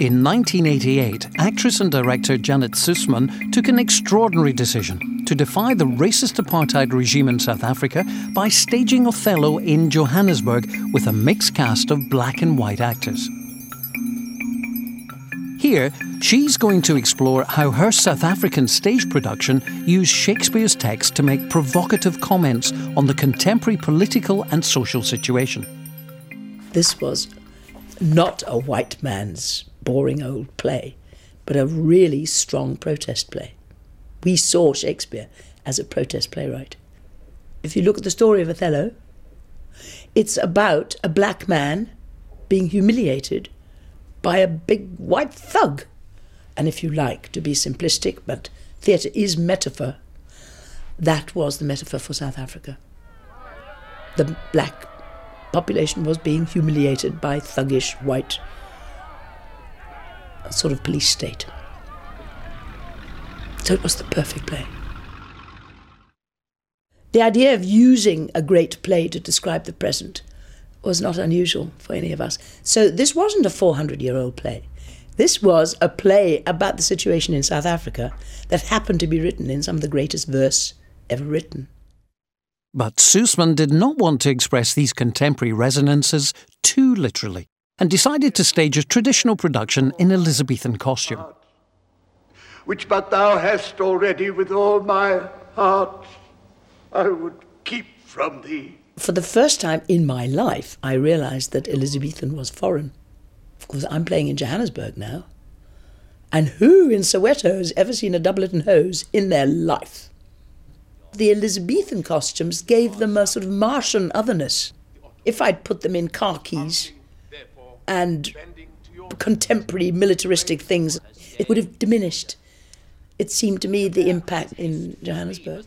In 1988, actress and director Janet Suzman took an extraordinary decision to defy the racist apartheid regime in South Africa by staging Othello in Johannesburg with a mixed cast of black and white actors. Here, she's going to explore how her South African stage production used Shakespeare's text to make provocative comments on the contemporary political and social situation. This was not a white man's boring old play, but a really strong protest play. We saw Shakespeare as a protest playwright. If you look at the story of Othello, it's about a black man being humiliated by a big white thug. And if you like to be simplistic, but theatre is metaphor, that was the metaphor for South Africa. The black population was being humiliated by thuggish white sort of police state. So it was the perfect play. The idea of using a great play to describe the present was not unusual for any of us. So this wasn't a 400 year old play. This was a play about the situation in South Africa that happened to be written in some of the greatest verse ever written. But Suzman did not want to express these contemporary resonances too literally and decided to stage a traditional production in Elizabethan costume. Which but thou hast already with all my heart, I would keep from thee. For the first time in my life, I realized that Elizabethan was foreign. Because I'm playing in Johannesburg now. And who in Soweto has ever seen a doublet and hose in their life? The Elizabethan costumes gave them a sort of Martian otherness. If I'd put them in khakis and contemporary militaristic things, it would have diminished. It seemed to me the impact in Johannesburg.